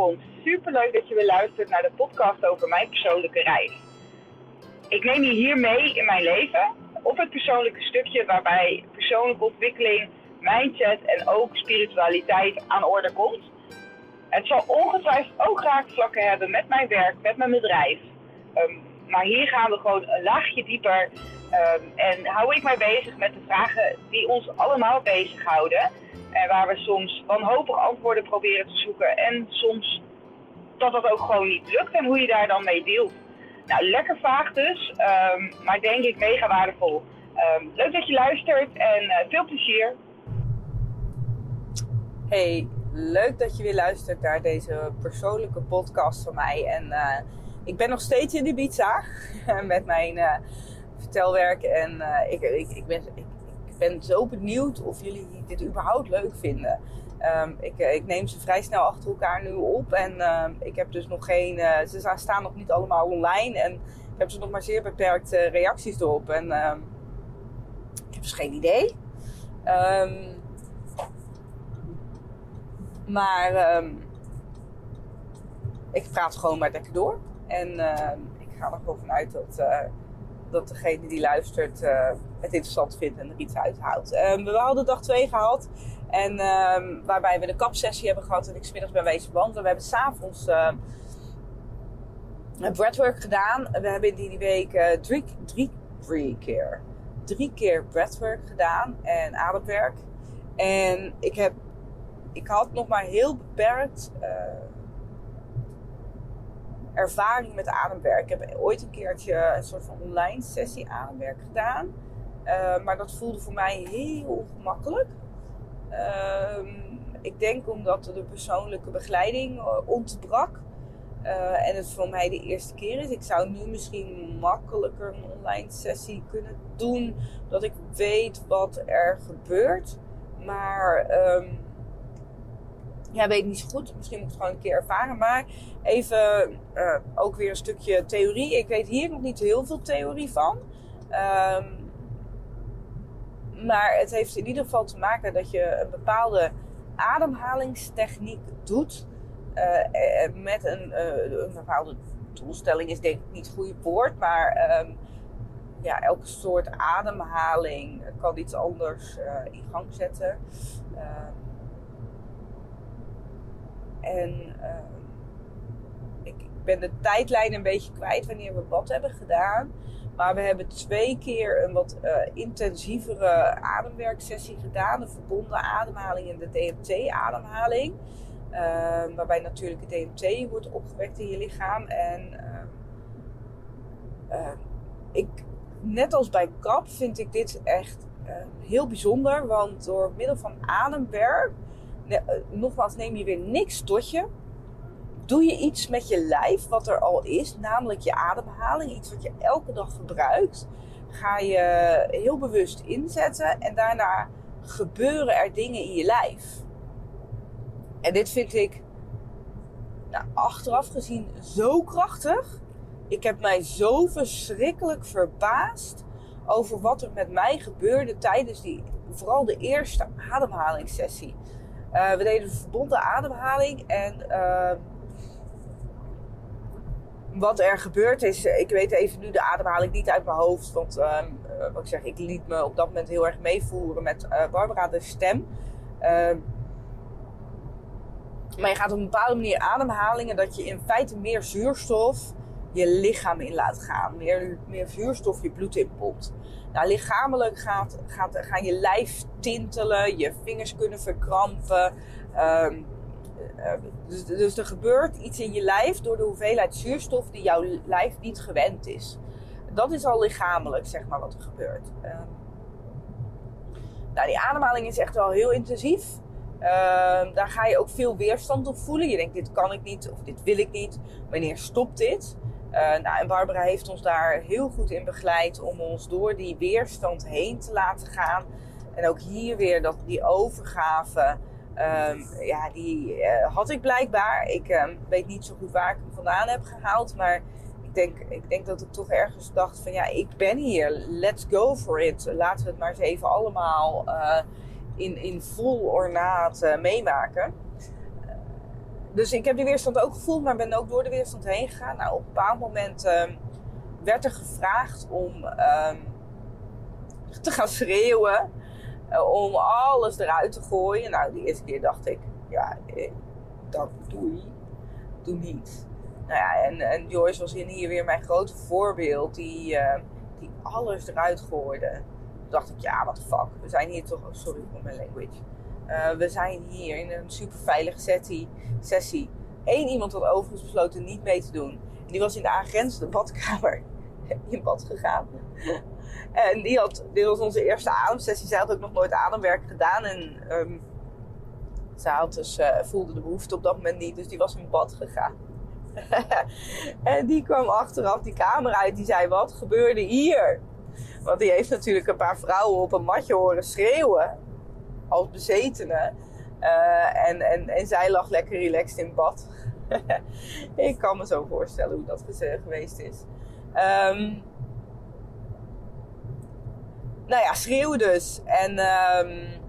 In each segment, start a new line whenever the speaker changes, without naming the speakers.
komt. Super leuk dat je weer luistert naar de podcast over mijn persoonlijke reis. Ik neem je hier mee in mijn leven op het persoonlijke stukje waarbij persoonlijke ontwikkeling, mindset en ook spiritualiteit aan orde komt. Het zal ongetwijfeld ook raakvlakken hebben met mijn werk, met mijn bedrijf. Ehm, maar hier gaan we gewoon een laagje dieper um, en hou ik mij bezig met de vragen die ons allemaal bezighouden. En waar we soms wanhopig antwoorden proberen te zoeken. En soms dat dat ook gewoon niet lukt en hoe je daar dan mee deelt. Nou, lekker vaag dus, um, maar denk ik mega waardevol. Um, leuk dat je luistert en uh, veel plezier.
Hey, leuk dat je weer luistert naar deze persoonlijke podcast van mij. En uh, ik ben nog steeds in Ibiza met mijn uh, vertelwerk. En ik, ik, ik, ben, ik, ben zo benieuwd of jullie dit überhaupt leuk vinden. Um, ik, eh, ik, neem ze vrij snel achter elkaar nu op. En uh, ik heb dus nog geen. Ze staan nog niet allemaal online. En ik heb dus nog maar zeer beperkte reacties erop. En uh, ik heb dus geen idee. Maar ik praat gewoon maar lekker door. En ik ga er gewoon vanuit dat dat degene die luistert uh, het interessant vindt en er iets uithoudt. Um, we hadden dag 2 gehad. En um, waarbij we de kapsessie hebben gehad en ik smiddags ben wezen wandelen. We hebben s'avonds breathwork gedaan. We hebben in die week uh, drie, drie, drie keer, drie keer breathwork gedaan en ademwerk. En ik heb, ik had nog maar heel beperkt ervaring met ademwerk. Ik heb ooit een keertje een soort van online sessie ademwerk gedaan. Uh, maar dat voelde voor mij heel ongemakkelijk. Uh, ik denk omdat de persoonlijke begeleiding eh, ontbrak. Uh, en het voor mij de eerste keer is. Ik zou nu misschien makkelijker een online sessie kunnen doen. Dat ik weet wat er gebeurt. Maar um, ja, weet niet zo goed. Misschien moet ik het gewoon een keer ervaren. Maar even uh, ook weer een stukje theorie. Ik weet hier nog niet heel veel theorie van. Um, maar het heeft in ieder geval te maken dat je een bepaalde ademhalingstechniek doet. Uh, met een, een bepaalde doelstelling is denk ik niet het goede woord. Maar um, ja, elke soort ademhaling kan iets anders in gang zetten. En uh, ik ben de tijdlijn een beetje kwijt wanneer we wat hebben gedaan. Maar we hebben twee keer een wat uh, intensievere ademwerksessie gedaan. De verbonden ademhaling en de DMT-ademhaling. Uh, waarbij natuurlijk de DMT wordt opgewekt in je lichaam. En uh, ik, net als bij KAP vind ik dit echt heel bijzonder. Want door middel van ademwerk eh, nogmaals, neem je weer niks tot je. Doe je iets met je lijf wat er al is, namelijk je ademhaling, iets wat je elke dag gebruikt. Ga je heel bewust inzetten en daarna gebeuren er dingen in je lijf. En dit vind ik nou, achteraf gezien zo krachtig. Ik heb mij zo verschrikkelijk verbaasd over wat er met mij gebeurde tijdens die, vooral de eerste ademhalingssessie. Uh, we deden verbonden ademhaling. En uh, wat er gebeurd is, ik weet even nu de ademhaling niet uit mijn hoofd. Want uh, wat ik zeg, ik liet me op dat moment heel erg meevoeren met Barbara de stem. Ehm, maar je gaat op een bepaalde manier ademhalingen dat je in feite meer zuurstof je lichaam in laat gaan. Meer, meer zuurstof je bloed inpompt. Nou, lichamelijk gaat, gaat, gaan je lijf tintelen, je vingers kunnen verkrampen. Um, dus, dus, er gebeurt iets in je lijf door de hoeveelheid zuurstof die jouw lijf niet gewend is. Dat is al lichamelijk, zeg maar, wat er gebeurt. Um, nou, die ademhaling is echt wel heel intensief. Daar ga je ook veel weerstand op voelen. Je denkt, dit kan ik niet of dit wil ik niet. Wanneer stopt dit? Uh, nou, en Barbara heeft ons daar heel goed in begeleid om ons door die weerstand heen te laten gaan. En ook hier weer dat, die overgave, um, ja, die uh, had ik blijkbaar. Ik um, weet niet zo goed waar ik hem vandaan heb gehaald, maar ik denk, ik denk dat ik toch ergens dacht van ja, ik ben hier, let's go for it. Laten we het maar eens even allemaal uh, in, in vol ornaat meemaken. Dus ik heb die weerstand ook gevoeld, maar ben ook door de weerstand heen gegaan. Nou, op een bepaald moment ehm, werd er gevraagd om ehm, te gaan schreeuwen. eh, om alles eruit te gooien. Nou, die eerste keer dacht ik, ja, eh, dat doe je. Doe niet. Nou ja, en, en Joyce was hier weer mijn grote voorbeeld. Die, eh, die alles eruit gooide. Toen dacht ik, ja, the fuck. We zijn hier toch... sorry voor mijn language. Uh, we zijn hier in een super veilige sessie. Eén iemand had overigens besloten niet mee te doen. En die was in de aangrenzende badkamer in bad gegaan. en die had, dit was onze eerste ademsessie. Zij had ook nog nooit ademwerk gedaan. En um, zij dus, uh, voelde de behoefte op dat moment niet. Dus die was in bad gegaan. en die kwam achteraf die kamer uit. Die zei, wat gebeurde hier? Want die heeft natuurlijk een paar vrouwen op een matje horen schreeuwen. Als bezetene. Uh, en, en, en zij lag lekker relaxed in bad. ik kan me zo voorstellen hoe dat geweest is. Um, nou ja, schreeuwen dus. En, um,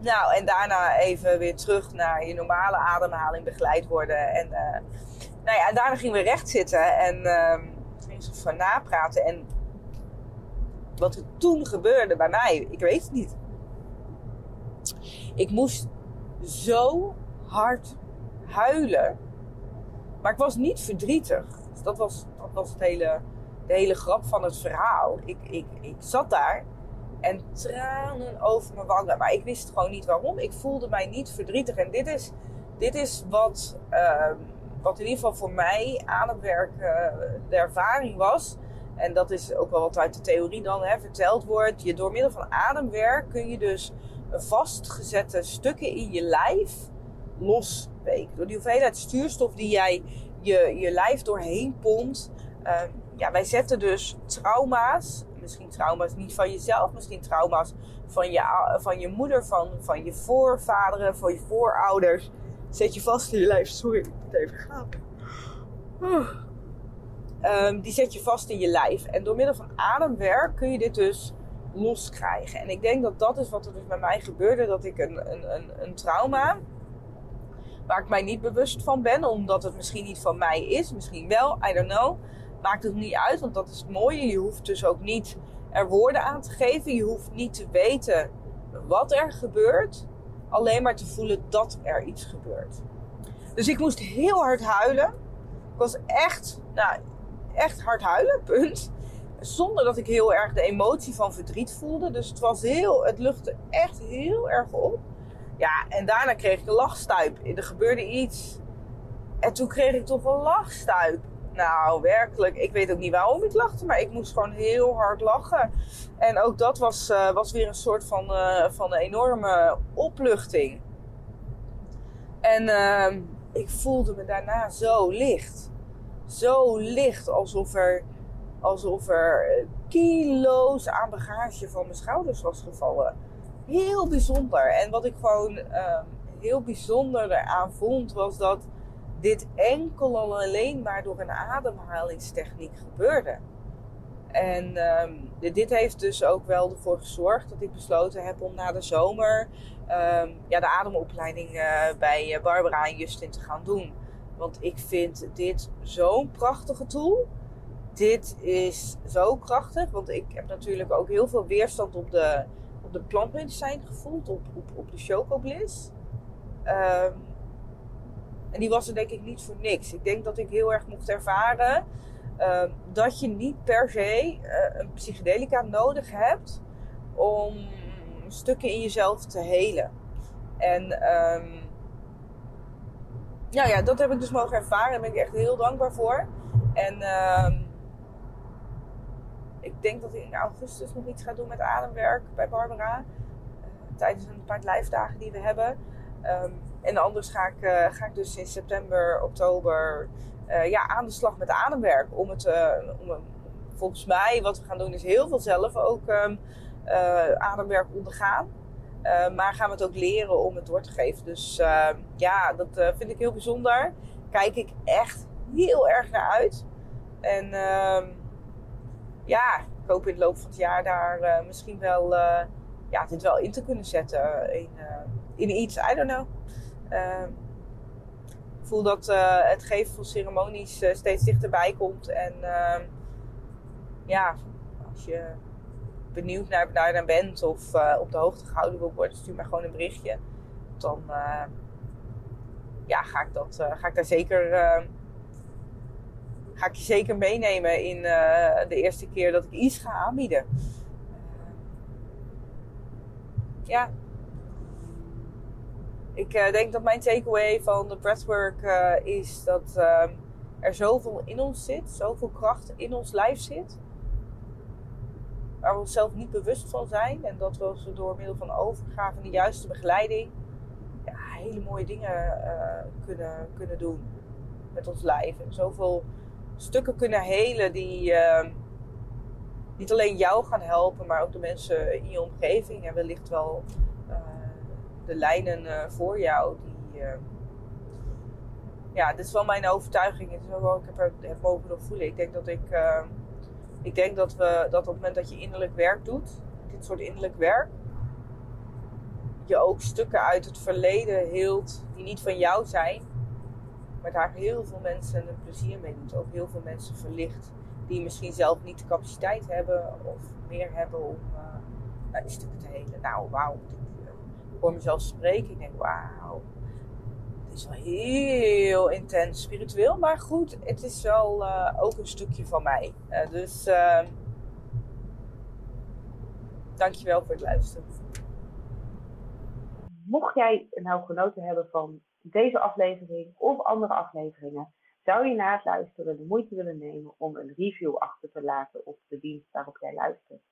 nou, en daarna even weer terug naar je normale ademhaling begeleid worden. En, uh, nou ja, en daarna gingen we recht zitten en um, ze van napraten. En wat er toen gebeurde bij mij, ik weet het niet. Ik moest zo hard huilen. Maar ik was niet verdrietig. Dus dat was, dat was het hele, de hele grap van het verhaal. Ik, ik, ik zat daar en tranen over mijn wangen. Maar ik wist gewoon niet waarom. Ik voelde mij niet verdrietig. En dit is, dit is wat, uh, wat in ieder geval voor mij aan het werk uh, de ervaring was. En dat is ook wel wat uit de theorie dan hè, verteld wordt. Je, door middel van ademwerk kun je dus vastgezette stukken in je lijf losweken. Door die hoeveelheid stuurstof die jij je, je lijf doorheen pompt. Uh, ja, wij zetten dus trauma's, misschien trauma's niet van jezelf, misschien trauma's van je, van je moeder, van, van je voorvaderen, van je voorouders. Zet je vast in je lijf. Sorry, ik moet even gapen. Um, die zet je vast in je lijf. En door middel van ademwerk kun je dit dus loskrijgen. En ik denk dat dat is wat er dus bij mij gebeurde. Dat ik een, een, een, een trauma, waar ik mij niet bewust van ben, omdat het misschien niet van mij is, misschien wel, I don't know. Maakt het niet uit, want dat is het mooie. Je hoeft dus ook niet er woorden aan te geven. Je hoeft niet te weten wat er gebeurt. Alleen maar te voelen dat er iets gebeurt. Dus ik moest heel hard huilen. Ik was echt, nou, echt hard huilen, punt. Zonder dat ik heel erg de emotie van verdriet voelde. Dus het was heel, het luchtte echt heel erg op. Ja, en daarna kreeg ik een lachstuip. Er gebeurde iets. En toen kreeg ik toch een lachstuip. Nou, werkelijk. Ik weet ook niet waarom ik lachte, maar ik moest gewoon heel hard lachen. En ook dat was, uh, was weer een soort van, uh, van een enorme opluchting. En uh, ik voelde me daarna zo licht. Zo licht, alsof er, alsof er kilo's aan bagage van mijn schouders was gevallen. Heel bijzonder. En wat ik gewoon heel bijzonder eraan vond, was dat dit enkel al alleen maar door een ademhalingstechniek gebeurde. En um, dit heeft dus ook wel ervoor gezorgd dat ik besloten heb om na de zomer um, ja, de ademopleiding uh, bij Barbara en Justin te gaan doen. Want ik vind dit zo'n prachtige tool. Dit is zo krachtig, want ik heb natuurlijk ook heel veel weerstand op de, op de plantmedicijn gevoeld, op, op, op de chocobliss. Um, en die was er denk ik niet voor niks. Ik denk dat ik heel erg mocht ervaren uh, dat je niet per se uh, een psychedelica nodig hebt om stukken in jezelf te helen. En um, nou ja, dat heb ik dus mogen ervaren. Daar ben ik echt heel dankbaar voor. En uh, ik denk dat ik in augustus nog iets ga doen met ademwerk bij Barbara. Uh, tijdens een paar lijfdagen die we hebben. Um, en anders ga ik, uh, ga ik dus in september, oktober uh, ja, aan de slag met ademwerk. Om het, om, volgens mij, wat we gaan doen, is heel veel zelf ook um, ademwerk ondergaan. maar gaan we het ook leren om het door te geven. Dus ja, dat vind ik heel bijzonder. Kijk ik echt heel erg naar uit. En ehm, ja, ik hoop in de loop van het jaar daar misschien wel ja, dit wel in te kunnen zetten. In, in iets, I don't know. Uh, Ik voel dat het geven van ceremonies steeds dichterbij komt. En uh, ja, als je benieuwd naar, naar, bent of op de hoogte gehouden wil worden, stuur mij gewoon een berichtje. Dan ja, ga, ik dat, ga ik daar zeker ga ik je zeker meenemen in de eerste keer dat ik iets ga aanbieden. ja, ik uh, denk dat mijn takeaway van de breathwork is dat er zoveel in ons zit, zoveel kracht in ons lijf zit, waar we onszelf niet bewust van zijn en dat we door middel van overgave en de juiste begeleiding ja, hele mooie dingen eh, kunnen, kunnen doen met ons lijf. En zoveel stukken kunnen helen die niet alleen jou gaan helpen, maar ook de mensen in je omgeving en wellicht wel de lijnen uh, voor jou. Die, uh, ja, dit is wel mijn overtuiging. Het is ook wel, ik heb heb mogen voelen. Ik denk dat ik, uh, ik denk dat we dat op het moment dat je innerlijk werk doet, dit soort innerlijk werk, je ook stukken uit het verleden hield die niet van jou zijn, maar daar heel veel mensen een plezier mee doet. Ook heel veel mensen verlicht die misschien zelf niet de capaciteit hebben of meer hebben om uh, die stukken te helen. Nou, wauw, hoor mezelf spreken. Ik denk, wauw, het is wel heel intens spiritueel. Maar goed, het is wel uh, ook een stukje van mij. Uh, dus uh, dankjewel voor het luisteren.
Mocht jij nou genoten hebben van deze aflevering of andere afleveringen, zou je na het luisteren de moeite willen nemen om een review achter te laten op de dienst waarop jij luistert.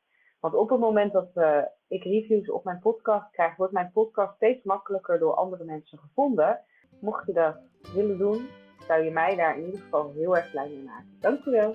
Want op het moment dat uh, ik reviews op mijn podcast krijg, wordt mijn podcast steeds makkelijker door andere mensen gevonden. Mocht je dat willen doen, zou je mij daar in ieder geval heel erg blij mee maken. Dankjewel.